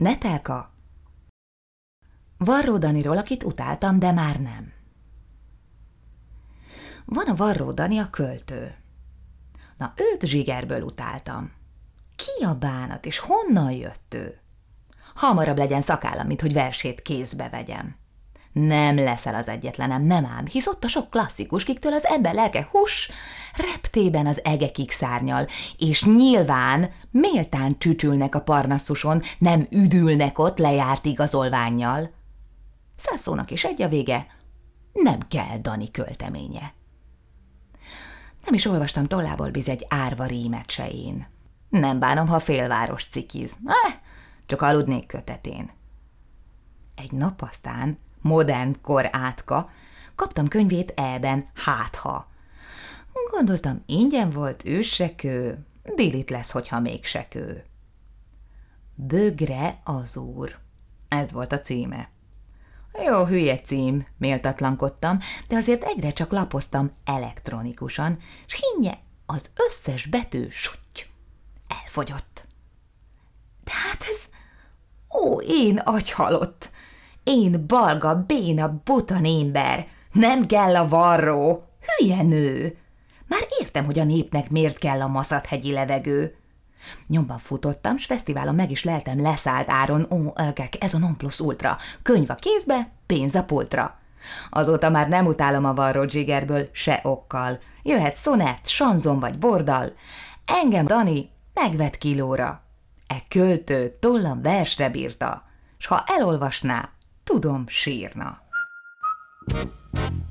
Netelka Varró Daniról, akit utáltam, de már nem. Van a Varró Dani a költő. Na, őt zsigerből utáltam. Ki a bánat, és honnan jött ő? Hamarabb legyen szakállam, mint hogy versét kézbe vegyem. Nem leszel az egyetlenem, nem ám, hisz ott a sok klasszikus, kiktől az ember lelke hus, reptében az egekig szárnyal, és nyilván méltán csücsülnek a parnaszuson, nem üdülnek ott lejárt igazolványjal. Száz szónak is egy a vége, nem kell Dani költeménye. Nem is olvastam tollából biz egy árva rímet se én. Nem bánom, ha félváros cikiz. Eh, csak aludnék kötetén. Egy nap aztán, modern kor átka, kaptam könyvét elben, hátha. Gondoltam, ingyen volt, ő se kő, délit lesz, hogyha még se kő. Bögre az úr. Ez volt a címe. Jó, hülye cím, méltatlankodtam, de azért egyre csak lapoztam elektronikusan, s hinnye, az összes betű sutty, elfogyott. Ó, én agyhalott, én balga, béna, buta némber, nem kell a varró, hülye nő. Már értem, hogy a népnek miért kell a maszathegyi levegő. Nyomban futottam, s fesztiválon meg is leltem leszállt áron, ó, ökek, ez a non plus ultra, könyv a kézbe, pénz a pultra. Azóta már nem utálom a varró zsigerből se okkal. Jöhet szonett, sanzon vagy bordal. Engem Dani megvet kilóra. E költő tollam versre bírta, s ha elolvasná, tudom sírna. thank you